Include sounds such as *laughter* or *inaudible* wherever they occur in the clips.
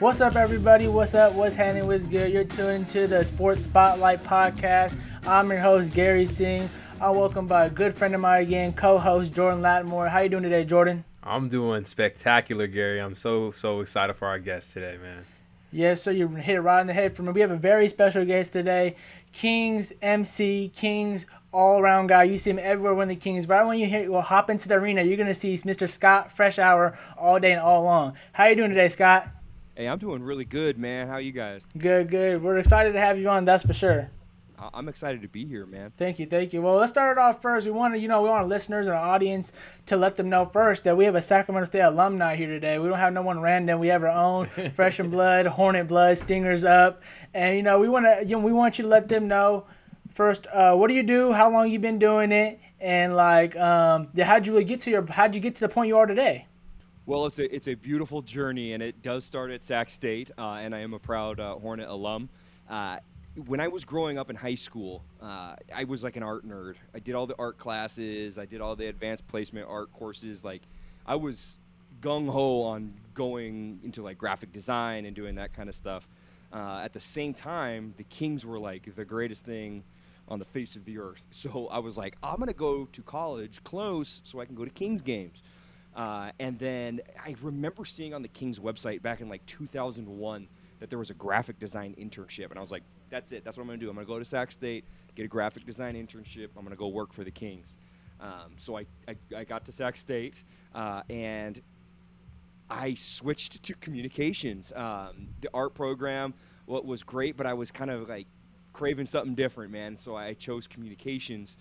What's up, everybody? What's up? What's happening? What's good? You're tuned to the Sports Spotlight podcast. I'm your host, Gary Singh. I'm welcomed by a good friend of mine again, co-host Jordan Lattimore. How you doing today, Jordan? I'm doing spectacular, Gary. I'm so so excited for our guest today, man. Yes, so you hit it right on the head for me. We have a very special guest today, Kings MC, Kings all around guy. You see him everywhere when the Kings. Right when you hear, well, hop into the arena, you're gonna see Mr. Scott Freshour all day and all along. How you doing today, Scott? Hey, I'm doing really good, man. How you guys? Good, good. We're excited to have you on. That's for sure. I'm excited to be here, man. Thank you, thank you. Well, let's start it off first. We want to, you know, we want our listeners and our audience to let them know first that we have a Sacramento State alumni here today. We don't have no one random. We have our own *laughs* Fresh and Blood, Hornet Blood, Stingers up, and you know, we want to, you know, we want you to let them know first. Uh, what do you do? How long you been doing it? And like, um, how'd you really get to your? How'd you get to the point you are today? Well, it's a it's a beautiful journey, and it does start at Sac State, uh, and I am a proud uh, Hornet alum. Uh, when I was growing up in high school, uh, I was like an art nerd. I did all the art classes. I did all the advanced placement art courses. Like, I was gung ho on going into like graphic design and doing that kind of stuff. Uh, at the same time, the Kings were like the greatest thing on the face of the earth. So I was like, I'm gonna go to college close so I can go to Kings games. Uh, and then I remember seeing on the Kings website back in like 2001 that there was a graphic design internship, and I was like, that's it. That's what I'm going to do. I'm going to go to Sac State, get a graphic design internship. I'm going to go work for the Kings. Um, so I, I, I, got to Sac State, uh, and I switched to communications. Um, the art program what was great, but I was kind of like craving something different, man. So I chose communications.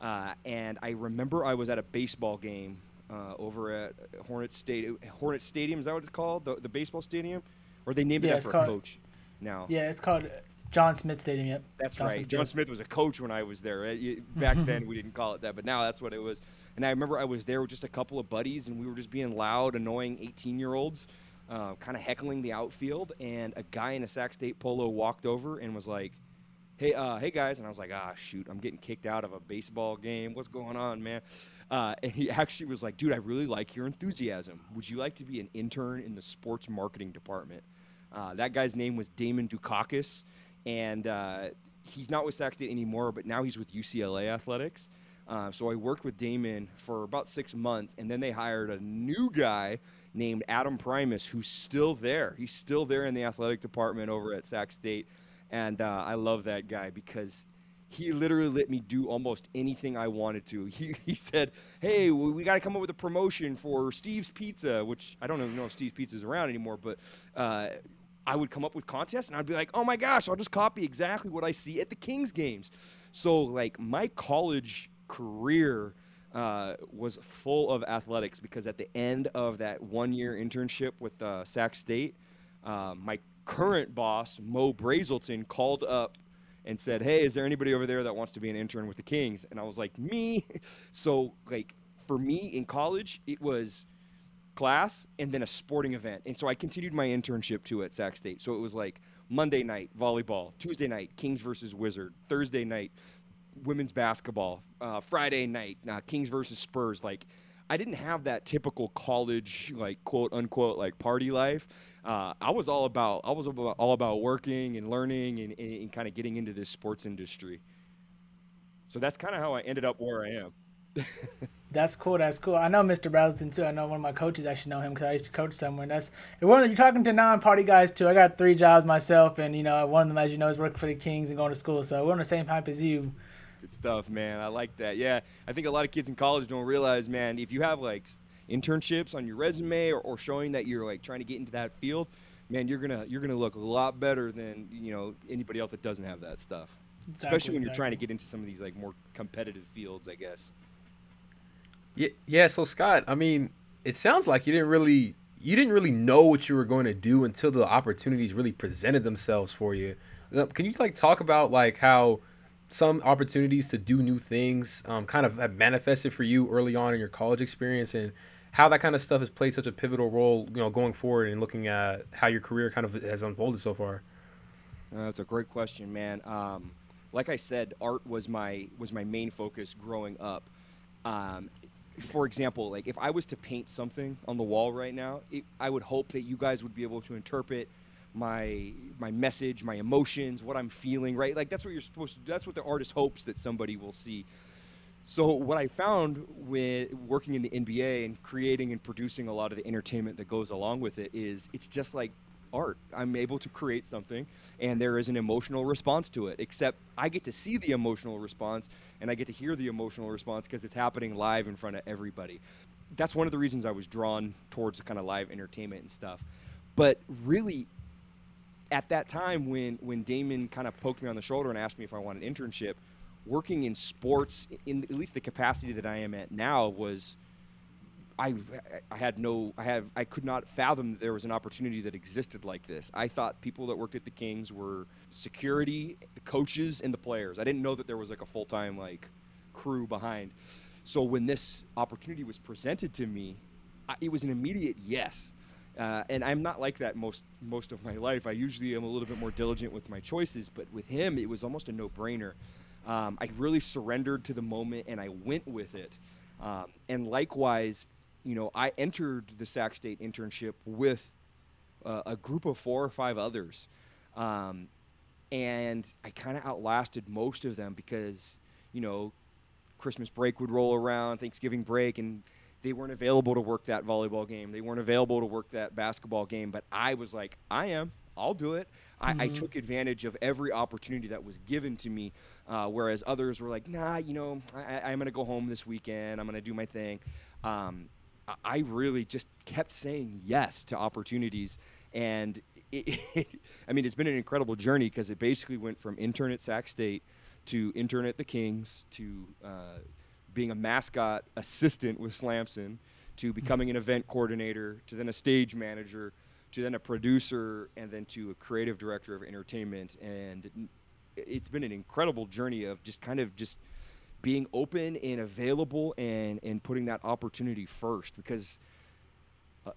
Uh, and I remember I was at a baseball game uh, over at Hornet Stadium. Hornet Stadium is that what it's called? The, the baseball stadium, or they named yeah, it after a coach. Now. Yeah, it's called John Smith Stadium. Yep. That's John right. Smith John Smith was a coach when I was there. Back *laughs* then we didn't call it that, but now that's what it was. And I remember I was there with just a couple of buddies, and we were just being loud, annoying 18-year-olds, uh, kind of heckling the outfield. And a guy in a Sac State polo walked over and was like, "Hey, uh, hey guys!" And I was like, "Ah, shoot, I'm getting kicked out of a baseball game. What's going on, man?" Uh, and he *laughs* actually was like, "Dude, I really like your enthusiasm. Would you like to be an intern in the sports marketing department?" Uh, that guy's name was Damon Dukakis and uh, he's not with Sac State anymore, but now he's with UCLA Athletics. Uh, so I worked with Damon for about six months, and then they hired a new guy named Adam Primus, who's still there. He's still there in the athletic department over at Sac State, and uh, I love that guy because he literally let me do almost anything I wanted to. *laughs* He, he said, "Hey, we got to come up with a promotion for Steve's Pizza," which I don't even know if Steve's Pizza is around anymore, but uh, I would come up with contests and I'd be like, oh my gosh, I'll just copy exactly what I see at the Kings games. So, like, my college career uh, was full of athletics because at the end of that one year internship with uh, Sac State, uh, my current boss, Mo Brazelton, called up and said, hey, is there anybody over there that wants to be an intern with the Kings? And I was like, me. *laughs* so, like, for me in college, it was class and then a sporting event. And so I continued my internship too at Sac State. So it was like Monday night volleyball, Tuesday night Kings versus Wizard, Thursday night women's basketball, uh, Friday night uh, Kings versus Spurs. Like I didn't have that typical college like quote unquote like party life. Uh, I was all about I was all about working and learning and, and, and kind of getting into this sports industry. So that's kind of how I ended up where I am. *laughs* That's cool. That's cool. I know Mr. Brazelton too. I know one of my coaches actually know him because I used to coach somewhere. That's one. You're talking to non-party guys too. I got three jobs myself, and you know one of them, as you know, is working for the Kings and going to school. So we're on the same hype as you. Good stuff, man. I like that. Yeah, I think a lot of kids in college don't realize, man, if you have like internships on your resume or, or showing that you're like trying to get into that field, man, you're gonna you're gonna look a lot better than you know anybody else that doesn't have that stuff. Exactly, Especially when exactly. you're trying to get into some of these like more competitive fields, I guess. Yeah, yeah. So Scott, I mean, it sounds like you didn't really you didn't really know what you were going to do until the opportunities really presented themselves for you. Uh, can you like talk about like how some opportunities to do new things um, kind of have manifested for you early on in your college experience and how that kind of stuff has played such a pivotal role, you know, going forward and looking at how your career kind of has unfolded so far? Uh, that's a great question, man. Um, like I said, art was my was my main focus growing up. Um, for example, like if I was to paint something on the wall right now, it, I would hope that you guys would be able to interpret my my message, my emotions, what I'm feeling, right? Like that's what you're supposed to. That's what the artist hopes that somebody will see. So what I found with working in the NBA and creating and producing a lot of the entertainment that goes along with it is it's just like art. I'm able to create something and there is an emotional response to it. Except I get to see the emotional response and I get to hear the emotional response because it's happening live in front of everybody. That's one of the reasons I was drawn towards the kind of live entertainment and stuff. But really at that time when when Damon kind of poked me on the shoulder and asked me if I wanted an internship, working in sports in at least the capacity that I am at now was I, I had no I have I could not fathom that there was an opportunity that existed like this. I thought people that worked at the Kings were security, the coaches and the players. I didn't know that there was like a full-time like crew behind. So when this opportunity was presented to me, I, it was an immediate yes. Uh, and I'm not like that most most of my life. I usually am a little bit more diligent with my choices, but with him, it was almost a no-brainer. Um, I really surrendered to the moment and I went with it. Um, and likewise, you know, I entered the Sac State internship with uh, a group of four or five others. Um, and I kind of outlasted most of them because, you know, Christmas break would roll around, Thanksgiving break, and they weren't available to work that volleyball game. They weren't available to work that basketball game. But I was like, I am. I'll do it. Mm-hmm. I, I, mm-hmm. took advantage of every opportunity that was given to me, uh, whereas others were like, nah, you know, I, am going to go home this weekend. I'm going to do my thing. Um, I really just kept saying yes to opportunities. And it, *laughs* it, I mean, it's been an incredible journey because it basically went from intern at Sac State to intern at the Kings to uh, being a mascot assistant with Slamson to becoming an event coordinator to then a stage manager to then a producer and then to a creative director of entertainment. And it's been an incredible journey of just kind of just – being open and available and and putting that opportunity first because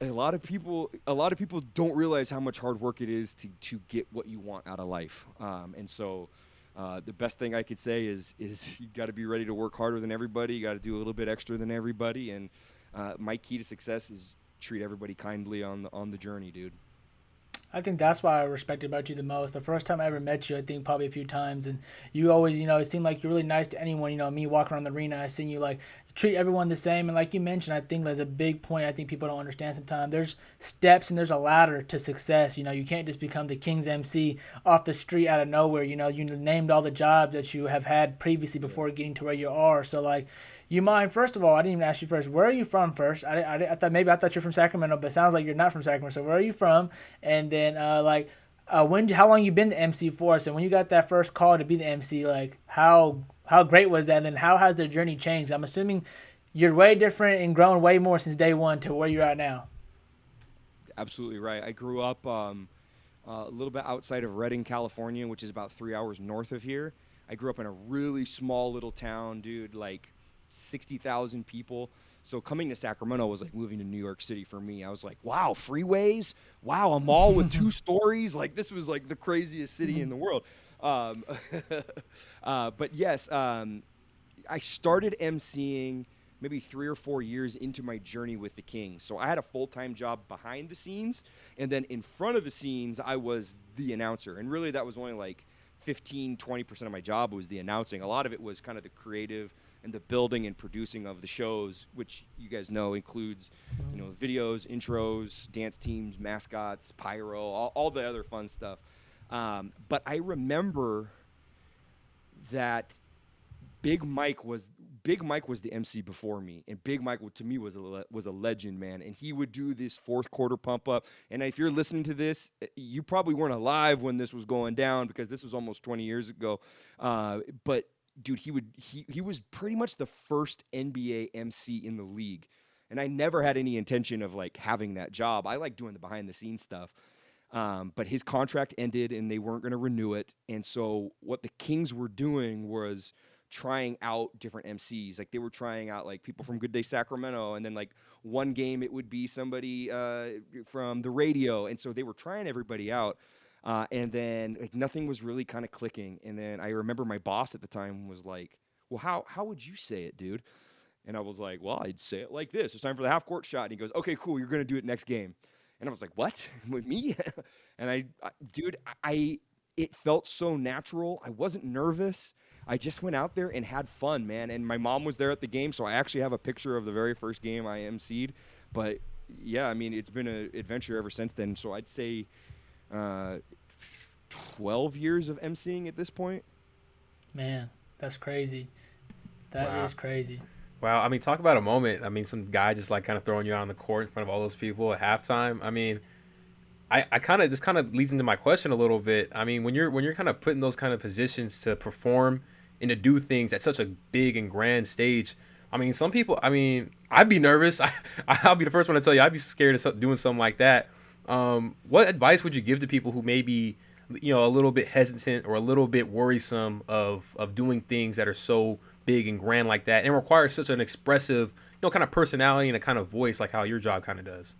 a lot of people a lot of people don't realize how much hard work it is to to get what you want out of life um, and so uh, the best thing I could say is is *laughs* you got to be ready to work harder than everybody. You got to do a little bit extra than everybody. And uh, my key to success is treat everybody kindly on the on the journey, dude. I think that's why I respected about you the most. The first time I ever met you, I think probably a few times, and you always, you know, it seemed like you're really nice to anyone. You know, me walking around the arena, I seen you like treat everyone the same. And like you mentioned, I think there's a big point I think people don't understand sometimes. There's steps and there's a ladder to success. You know, you can't just become the King's MC off the street out of nowhere. You know, you named all the jobs that you have had previously before getting to where you are. So like, you mind first of all? I didn't even ask you first. Where are you from first? I, I, I thought maybe I thought you're from Sacramento, but sounds like you're not from Sacramento. So where are you from? And then uh, like. Uh, when how long you been the MC for? So when you got that first call to be the MC, like how how great was that? And how has the journey changed? I'm assuming you're way different and grown way more since day one to where you're at now. Absolutely right. I grew up um, uh, a little bit outside of Redding, California, which is about three hours north of here. I grew up in a really small little town, dude, like 60,000 people. So coming to Sacramento was like moving to New York City for me. I was like, wow, freeways? Wow, a mall with two *laughs* stories? Like this was like the craziest city in the world. Um, *laughs* uh, but yes, um, I started emceeing maybe three or four years into my journey with the Kings. So I had a full time job behind the scenes, and then in front of the scenes, I was the announcer. And really, that was only like 15, 20% of my job was the announcing. A lot of it was kind of the creative and the building and producing of the shows, which you guys know includes, you know, videos, intros, dance teams, mascots, pyro, all, all the other fun stuff. Um, but I remember that Big Mike was Big Mike was the MC before me, and Big Mike to me was a was a legend, man. And he would do this fourth quarter pump up. And if you're listening to this, eh, you probably weren't alive when this was going down because this was almost 20 years ago. Uh, but dude, he would he he was pretty much the first NBA MC in the league, and I never had any intention of like having that job. I like doing the behind the scenes stuff. Um, but his contract ended and they weren't going to renew it. And so what the Kings were doing was trying out different MCs. Like they were trying out like people from Good Day Sacramento, and then like one game it would be somebody uh, from the radio. And so they were trying everybody out. Uh, and then like nothing was really kind of clicking. And then I remember my boss at the time was like, "Well, how how would you say it, dude?" And I was like, "Well, I'd say it like this. It's time for the half court shot." And he goes, "Okay, cool. You're gonna do it next game." And I was like, what? *laughs* With me? *laughs* and I, I, dude, I, it felt so natural. I wasn't nervous. I just went out there and had fun, man. And my mom was there at the game, so I actually have a picture of the very first game I emceed. But yeah, I mean, it's been an adventure ever since then. So I'd say uh, 12 years of emceeing at this point. Man, that's crazy. That Wow. is crazy. Wow, I mean, talk about a moment. I mean, some guy just like kind of throwing you out on the court in front of all those people at halftime. I mean, I, I kind of this kind of leads into my question a little bit. I mean, when you're when you're kind of put in those kind of positions to perform and to do things at such a big and grand stage. I mean, some people. I mean, I'd be nervous. *laughs* I, I'll be the first one to tell you I'd be scared of doing something like that. Um, what advice would you give to people who may be, you know, a little bit hesitant or a little bit worrisome of of doing things that are so big and grand like that and requires such an expressive, you know, kind of personality and a kind of voice like how your job kind of does?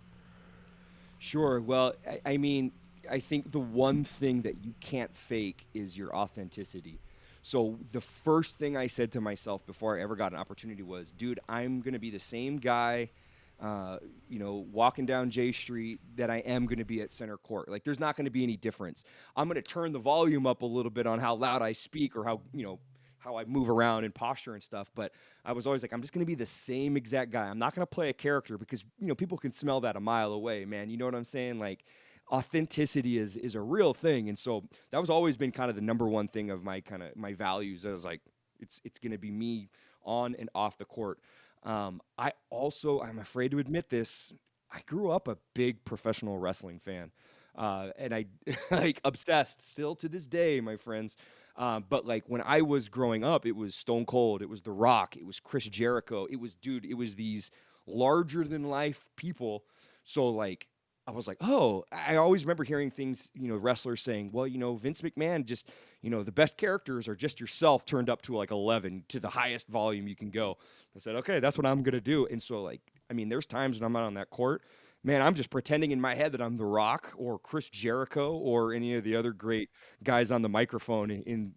Sure. Well, I, I mean, I think the one thing that you can't fake is your authenticity. So the first thing I said to myself before I ever got an opportunity was, dude, I'm going to be the same guy, uh, you know, walking down J Street that I am going to be at center court. Like, there's not going to be any difference. I'm going to turn the volume up a little bit on how loud I speak or how, you know, how I move around and posture and stuff. But I was always like, I'm just going to be the same exact guy. I'm not going to play a character because, you know, people can smell that a mile away, man. You know what I'm saying? Like, authenticity is is a real thing and so that was always been kind of the number one thing of my kind of my values i was like it's it's going to be me on and off the court um, i also i'm afraid to admit this i grew up a big professional wrestling fan uh, and i *laughs* like obsessed still to this day my friends. Um, but like when i was growing up it was stone cold it was the rock it was chris jericho it was dude it was these larger than life people. So like I was like, oh, I always remember hearing things, you know, wrestlers saying, well, you know, Vince McMahon just, you know, the best characters are just yourself turned up to like 11 to the highest volume you can go. I said, okay, that's what I'm going to do. And so, like, I mean, there's times when I'm out on that court, man, I'm just pretending in my head that I'm The Rock or Chris Jericho or any of the other great guys on the microphone in, in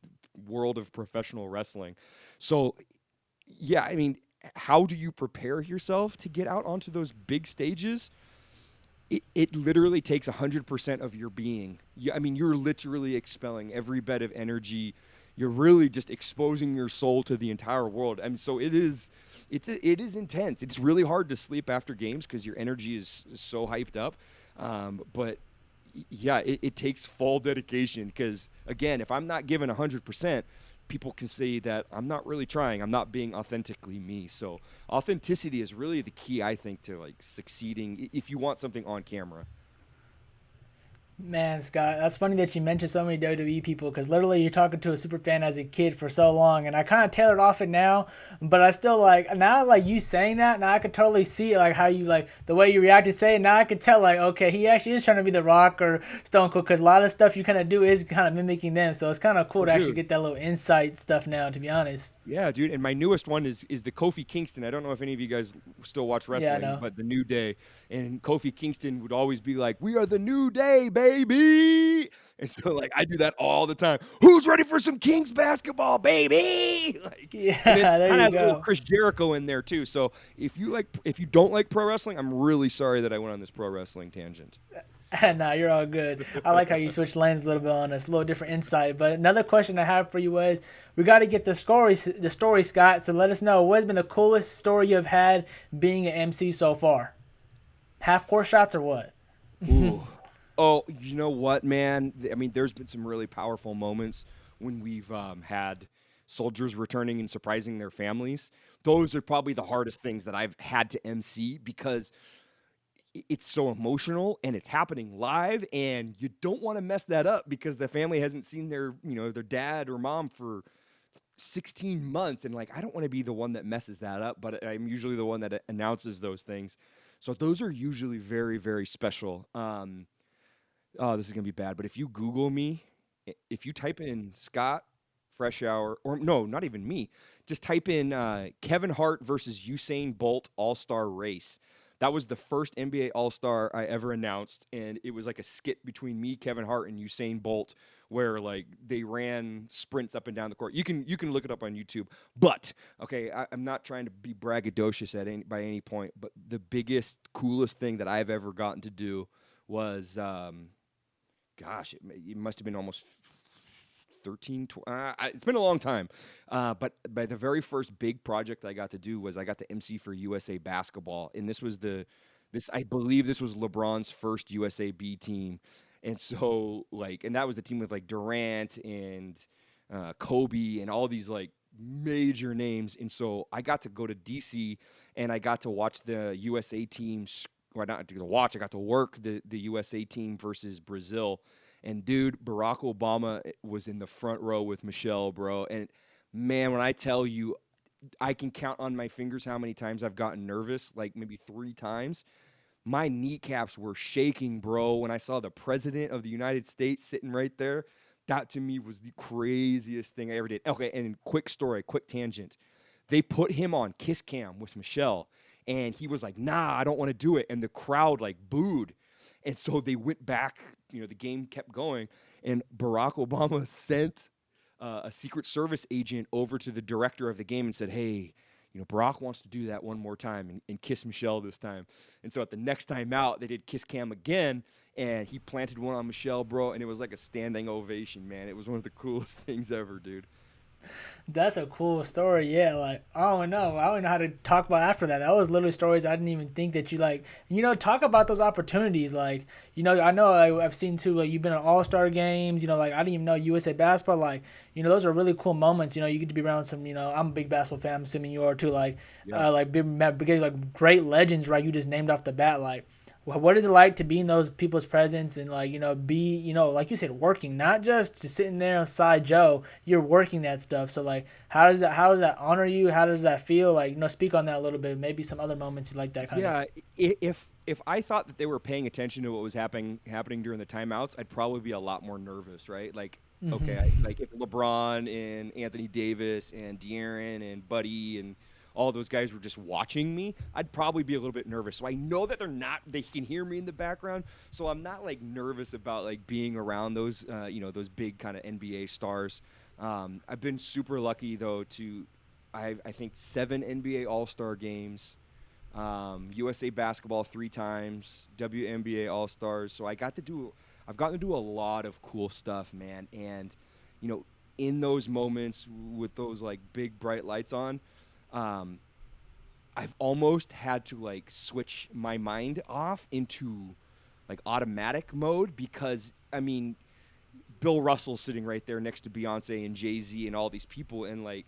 world of professional wrestling. So, yeah, I mean, how do you prepare yourself to get out onto those big stages? It, it literally takes 100% of your being. You, I mean, you're literally expelling every bit of energy. You're really just exposing your soul to the entire world. I mean, so it is, it's it is intense. It's really hard to sleep after games because your energy is, so hyped up. Um, but yeah, it, it takes full dedication because again, if I'm not given 100%, people can say that I'm not really trying. I'm not being authentically me. So authenticity is really the key, I think, to like succeeding if you want something on camera. Man, Scott, that's funny that you mentioned so many WWE people because literally you're talking to a super fan as a kid for so long, and I kind of tailored off it now, but I still like now like you saying that now I could totally see like how you like the way you reacted, say it. Now I could tell like okay, he actually is trying to be the Rock or Stone Cold because a lot of stuff you kind of do is kind of mimicking them, so it's kind of cool oh, to actually get that little insight stuff now. To be honest, Yeah, dude. And my newest one is is the Kofi Kingston. I don't know if any of you guys still watch wrestling, know. but the New Day. And Kofi Kingston would always be like, "We are the New Day, baby." And so like I do that all the time. Who's ready for some Kings basketball, baby? *laughs* Like, yeah, and there you has a little go. Chris Jericho in there too. So if you like, if you don't like pro wrestling, I'm really sorry that I went on this pro wrestling tangent. *laughs* nah, you're all good. I like how you switch lanes a little bit on us, a little different insight. But another question I have for you was, we got to get the story, the story, Scott. So let us know what has been the coolest story you've had being an MC so far. Half court shots or what? Ooh. Oh, you know what, man? I mean, there's been some really powerful moments when we've um, had soldiers returning and surprising their families. Those are probably the hardest things that I've had to MC because it's so emotional and it's happening live and you don't want to mess that up because the family hasn't seen their, you know, their dad or mom for 16 months and like I don't want to be the one that messes that up, but I'm usually the one that announces those things. So those are usually very very special. Um oh, this is going to be bad, but if you Google me, if you type in Scott Freshour or no, not even me, just type in uh, Kevin Hart versus Usain Bolt All-Star Race. That was the first NBA All-Star I ever announced and it was like a skit between me, Kevin Hart and Usain Bolt where like they ran sprints up and down the court. You can you can look it up on YouTube. But okay, I, I'm not trying to be braggadocious at any by any point, but the biggest, coolest thing that I've ever gotten to do was, um, gosh, it, it must have been almost 13 tw- uh, it's been a long time. Uh, but by the very first big project i got to do was i got to mc for usa basketball. And this was the this i believe this was lebron's first usa b team. And so like and that was the team with like durant and uh, kobe and all these like major names. And so i got to go to dc and i got to watch the usa team or not to watch i got to work the, the usa team versus brazil and dude, Barack Obama eh, was in the front row with Michelle, bro. And man, when I tell you, I can count on my fingers how many times I've gotten nervous, like maybe three times. My kneecaps were shaking, bro, when I saw the president of the United States sitting right there. That to me was the craziest thing I ever did. Okay, and quick story, quick tangent. They put him on kiss cam with Michelle, and he was like, nah, I don't want to do it. And the crowd like booed. And so they went back you know the game kept going, and Barack Obama *laughs* sent uh, a Secret Service agent over to the director of the game and said, "Hey." You know, Barack wants to do that one more time and, and kiss Michelle this time. And so at the next time out, they did kiss cam again, and he planted one on Michelle, bro, and it was like a standing ovation, man. It was one of the *laughs* coolest things ever, dude. That's a cool story. Yeah, like I don't know. I don't know how to talk about after that. That was literally stories I didn't even think that you like. You know, talk about those opportunities. Like, you know, I know I, have seen too. Like, you've been at All Star games. You know, like I didn't even know USA basketball. Like, you know, those are really cool moments. You know, you get to be around some. You know, I'm a big basketball fan. I'm assuming you are too. Like, yeah. uh, like big, big, like great legends, right? You just named off the bat. Like, what is it like to be in those people's presence and like you know be you know like you said working not just sitting there on side joe you're working that stuff. So like how does that how does that honor you? How does that feel? Like you know speak on that a little bit. Maybe some other moments like that kind yeah, of yeah if if i thought that they were paying attention to what was happening happening during the timeouts i'd probably be a lot more nervous right? Like mm-hmm. okay I, like if lebron and anthony davis and De'Aaron and buddy and all those guys were just watching me, I'd probably be a little bit nervous. So I know that they're not, they can hear me in the background. So I'm not like nervous about like being around those, uh, you know, those big kind of NBA stars. Um, I've been super lucky though to, I, I think seven NBA All Star games, um, USA basketball three times, WNBA All Stars. So I got to do, I've gotten to do a lot of cool stuff, man. And, you know, in those moments with those like big bright lights on, um, I've almost had to like switch my mind off into like automatic mode because I mean, Bill Russell sitting right there next to Beyonce and Jay Z and all these people, and like,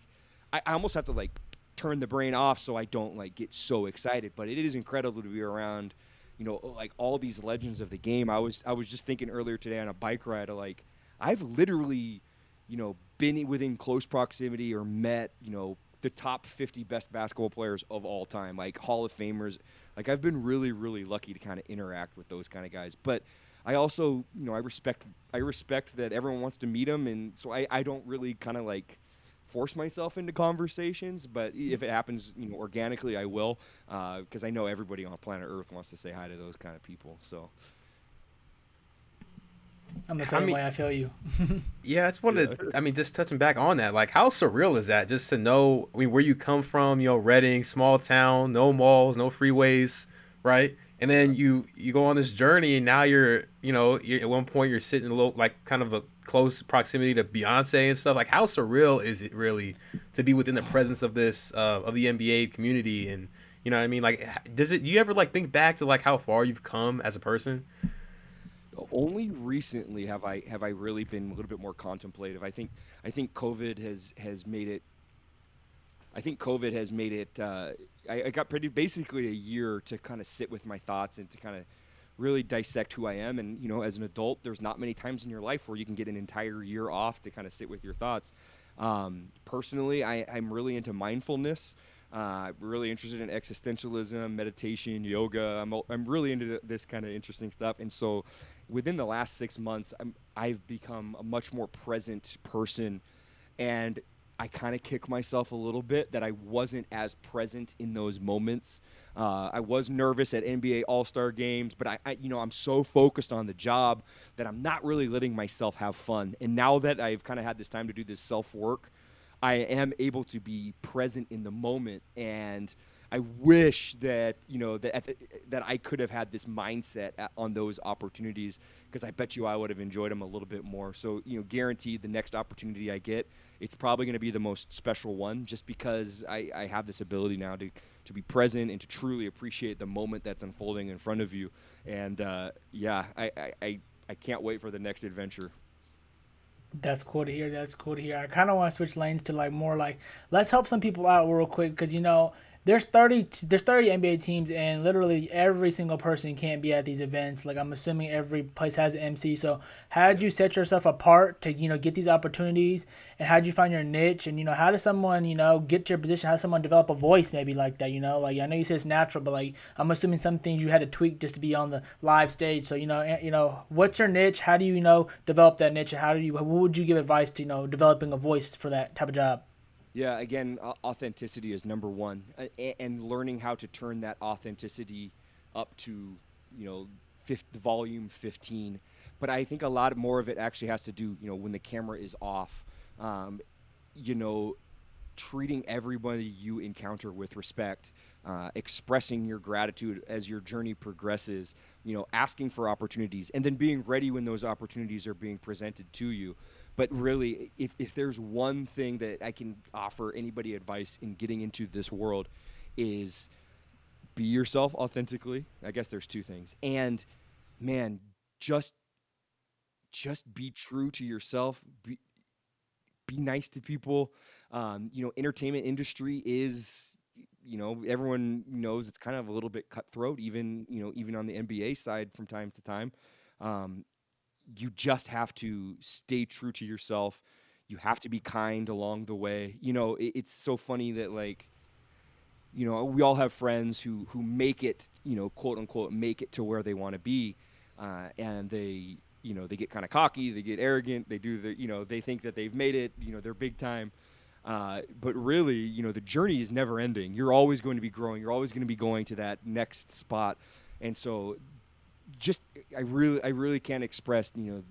I, I almost have to like turn the brain off so I don't like get so excited. But it is incredible to be around, you know, like all these legends of the game. I was I was just thinking earlier today on a bike ride, like I've literally, you know, been within close proximity or met, you know, the top 50 best basketball players of all time, like Hall of Famers. Like I've been really, really lucky to kind of interact with those kind of guys. But I also, you know, I respect I respect that everyone wants to meet them, and so I, I don't really kind of like force myself into conversations. But if it happens, you know, organically, I will, because uh, I know everybody on planet Earth wants to say hi to those kind of people. So. I'm the same I mean, way. I feel you. *laughs* yeah, it's one of. I mean, just touching back on that, like how surreal is that? Just to know, I mean, where you come from, you know, Redding, small town, no malls, no freeways, right? And then you you go on this journey, and now you're, you know, you're, at one point you're sitting a little like kind of a close proximity to Beyonce and stuff. Like, how surreal is it really to be within the presence of this uh, of the NBA community? And you know what I mean? Like, does it? Do you ever like think back to like how far you've come as a person? Only recently have I have I really been a little bit more contemplative. I think I think COVID has has made it. I think COVID has made it. Uh, I, I, got pretty basically a year to kind of sit with my thoughts and to kind of really dissect who I am. And you know, as an adult, there's not many times in your life where you can get an entire year off to kind of sit with your thoughts. Um, personally, I, I'm really into mindfulness. Uh, really interested in existentialism, meditation, yoga. I'm, I'm really into this kind of interesting stuff. And so within the last six months, i have become a much more present person. And I kind of kick myself a little bit that I wasn't as present in those moments. Uh, I was nervous at NBA All Star games, but I, I, you know, I'm so focused on the job that I'm not really letting myself have fun. And now that I've kind of had this time to do this self work, I am able to be present in the moment and I wish that you know that that I could have had this mindset on those opportunities because I bet you I would have enjoyed them a little bit more. So you know, guaranteed the next opportunity I get, it's probably going to be the most special one, just because I, I have this ability now to to be present and to truly appreciate the moment that's unfolding in front of you. And uh, yeah, I, I, I I can't wait for the next adventure. That's cool to hear. That's cool to hear. I kind of want to switch lanes to like more like let's help some people out real quick because you know there's 30 there's 30 NBA teams and literally every single person can't be at these events. Like I'm assuming every place has an MC. So how did you set yourself apart to you know get these opportunities and how did you find your niche and you know how does someone you know get to your position? How does someone develop a voice maybe like that? You know like I know you say it's natural, but like I'm assuming some things you had to tweak just to be on the live stage. So you know eh, you know what's your niche? How do you, you know develop that niche? And how do you what would you give advice to you know developing a voice for that type of job? Yeah, again, authenticity is number one, and learning how to turn that authenticity up to, you know, fifth, volume 15. But I think a lot more of it actually has to do, you know, when the camera is off, um, you know, treating everybody you encounter with respect, uh, expressing your gratitude as your journey progresses, you know, asking for opportunities, and then being ready when those opportunities are being presented to you. But really, if, if there's one thing that I can offer anybody advice in getting into this world, is be yourself authentically. I guess there's two things. And man, just just be true to yourself. Be, be nice to people. Um, you know, entertainment industry is, you know, everyone knows it's kind of a little bit cutthroat, even you know, even on the NBA side from time to time. Um, you just have to stay true to yourself. You have to be kind along the way. You know, it, it's so funny that like, you know, we all have friends who who make it, you know, quote unquote, make it to where they want to be, uh, and they, you know, they get kind of cocky, they get arrogant, they do the, you know, they think that they've made it, you know, they're big time. Uh, but really, you know, the journey is never ending. You're always going to be growing. You're always going to be going to that next spot. And so just I really I really can't express you know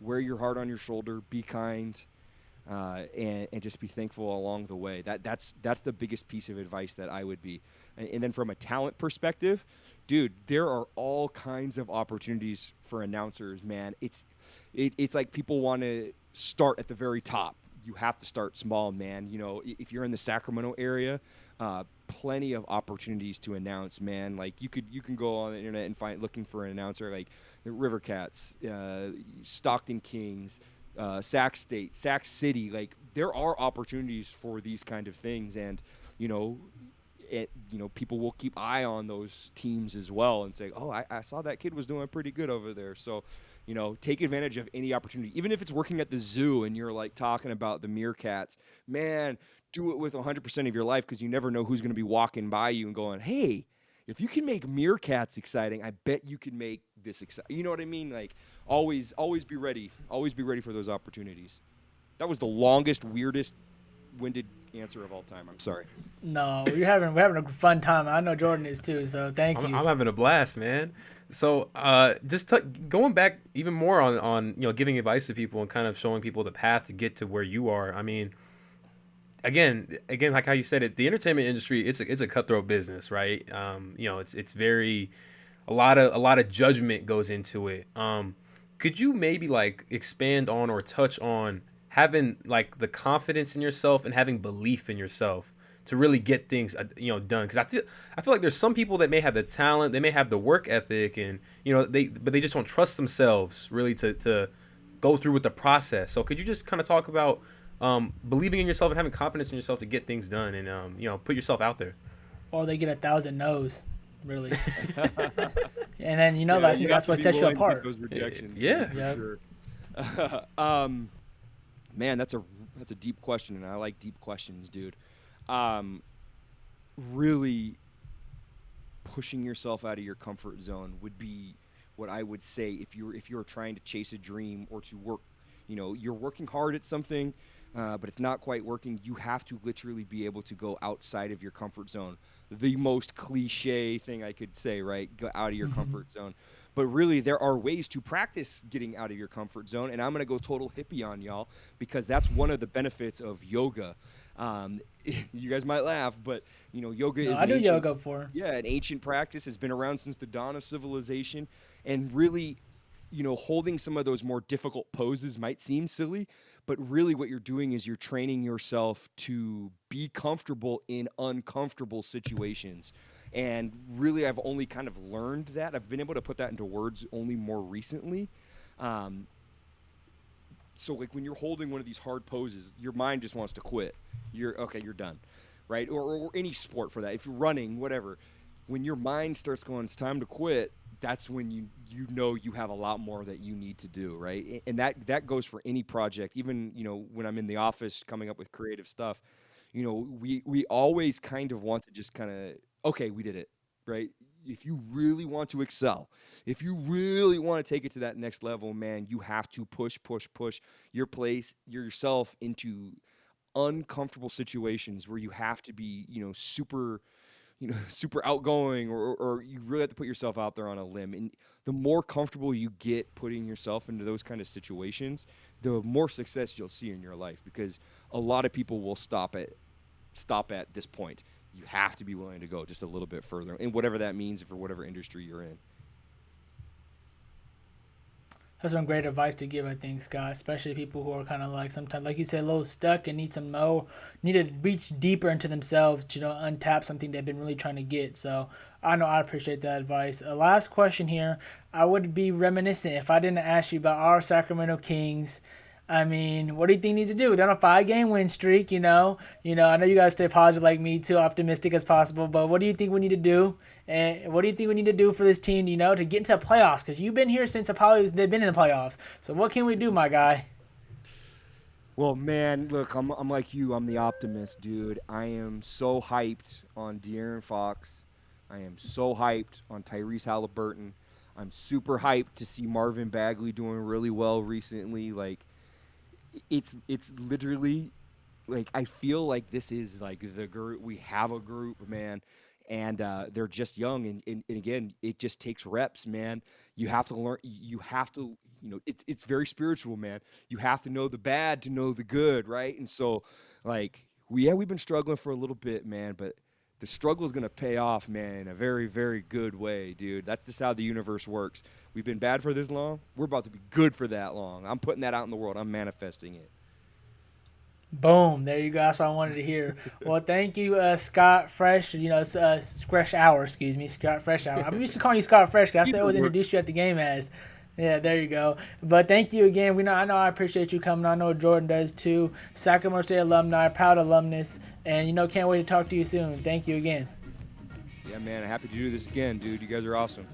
wear your heart on your shoulder, be kind, uh, and and just be thankful along the way. That that's that's the biggest piece of advice that I would be. And, and then from a talent perspective, dude, there are all kinds of opportunities for announcers. Man, it's it, it's like people want to start at the very top. You have to start small, man. You know, if you're in the Sacramento area, uh, plenty of opportunities to announce. Man, like you could you can go on the internet and find looking for an announcer like the River Cats, uh, Stockton Kings, uh, Sac State, Sac City. Like there are opportunities for these kind of things, and you know. It, you know, people will keep eye on those teams as well and say, "Oh, I, I saw that kid was doing pretty good over there." So, you know, take advantage of any opportunity, even if it's working at the zoo and you're like talking about the meerkats. Man, do it with 100% of your life because you never know who's going to be walking by you and going, hey, if you can make meerkats exciting, I bet you can make this exciting. You know what I mean? Like always, always be ready. Always be ready for those opportunities. That was the longest, weirdest, winded answer of all time. I'm sorry. No, you're having we're having a fun time. I know Jordan is too. So thank I'm, you. I'm having a blast, man. So uh, just t- going back even more on on you know giving advice to people and kind of showing people the path to get to where you are. I mean again, again, like how you said it, the entertainment industry it's a, it's a cutthroat business, right? Um, you know, it's it's very a lot of a lot of judgment goes into it. Um, could you maybe like expand on or touch on having like the confidence in yourself and having belief in yourself to really get things uh, you know done because I feel I feel like there's some people that may have the talent, they may have the work ethic, and you know they but they just don't trust themselves really to to go through with the process. So could you just kind of talk about um, believing in yourself and having confidence in yourself to get things done and um, you know put yourself out there. Or they get a thousand no's, really. *laughs* and then you know yeah, that I think that's what sets you apart. Those rejections, yeah, yeah. Sure. *laughs* um, man, that's a that's a deep question, and I like deep questions, dude. Um, really pushing yourself out of your comfort zone would be what I would say if you're if you're trying to chase a dream or to work you know you're working hard at something uh, but it's not quite working, you have to literally be able to go outside of your comfort zone. The most cliche thing I could say, right? Go out of your Mm-hmm. comfort zone. But really, there are ways to practice getting out of your comfort zone. And I'm going to go total hippie on y'all because that's one of the benefits of yoga. Um, *laughs* you guys might laugh, but you know, yoga No, is I do ancient- yoga for. yeah, an ancient practice has been around since the dawn of civilization, and really, you know, holding some of those more difficult poses might seem silly, but really what you're doing is you're training yourself to be comfortable in uncomfortable situations. And really, I've only kind of learned that. I've been able to put that into words only more recently. Um, so like when you're holding one of these hard poses, your mind just wants to quit. You're okay, you're done, right? Or, or any sport for that. If you're running, whatever, when your mind starts going, it's time to quit. That's when you you know you have a lot more that you need to do, right? And that that goes for any project. Even you know when I'm in the office coming up with creative stuff, you know we we always kind of want to just kind of okay, we did it, right? If you really want to excel, if you really want to take it to that next level, man, you have to push, push, push your place yourself into uncomfortable situations where you have to be, you know, super, you know, *laughs* super outgoing or, or, you really have to put yourself out there on a limb. And the more comfortable you get putting yourself into those kind of situations, the more success you'll see in your life because a lot of people will stop at stop at this point. You have to be willing to go just a little bit further, and whatever that means for whatever industry you're in. That's some great advice to give, I think, Scott. Especially people who are kind of like sometimes, like you said, a little stuck and need some more, need to reach deeper into themselves to you know untap something they've been really trying to get. So I know I appreciate that advice. A last question here. I would be reminiscent if I didn't ask you about our Sacramento Kings. I mean, what do you think needs to do? They're on a five-game win streak, you know. You know, I know you guys stay positive like me, too optimistic as possible. But what do you think we need to do? And what do you think we need to do for this team, you know, to get into the playoffs? Because you've been here since probably they've been in the playoffs. So what can we do, my guy? Well, man, look, I'm, I'm like you. I'm the optimist, dude. I am so hyped on De'Aaron Fox. I am so hyped on Tyrese Halliburton. I'm super hyped to see Marvin Bagley doing really well recently. Like, it's it's literally like I feel like this is like the group. We have a group, man, and uh, they're just young. And, and, and again, it just takes reps, man. You have to learn. You have to, you know, it's it's very spiritual, man. You have to know the bad to know the good, right? And so, like, we yeah, we've been struggling for a little bit, man, but the struggle is going to pay off, man, in a very, very good way, dude. That's just how the universe works. We've been bad for this long. We're about to be good for that long. I'm putting that out in the world. I'm manifesting it. Boom. There you go. That's what I wanted to hear. *laughs* well, thank you, uh, Scott Fresh. You know, it's, uh, Freshour, excuse me. Scott Freshour. I'm used to calling you Scott Fresh because that's what I always introduce you at the game as. Yeah, there you go. But thank you again. We know I know I appreciate you coming. I know Jordan does too. Sacramento State alumni, proud alumnus, and you know can't wait to talk to you soon. Thank you again. Yeah, man. Happy to do this again, dude. You guys are awesome.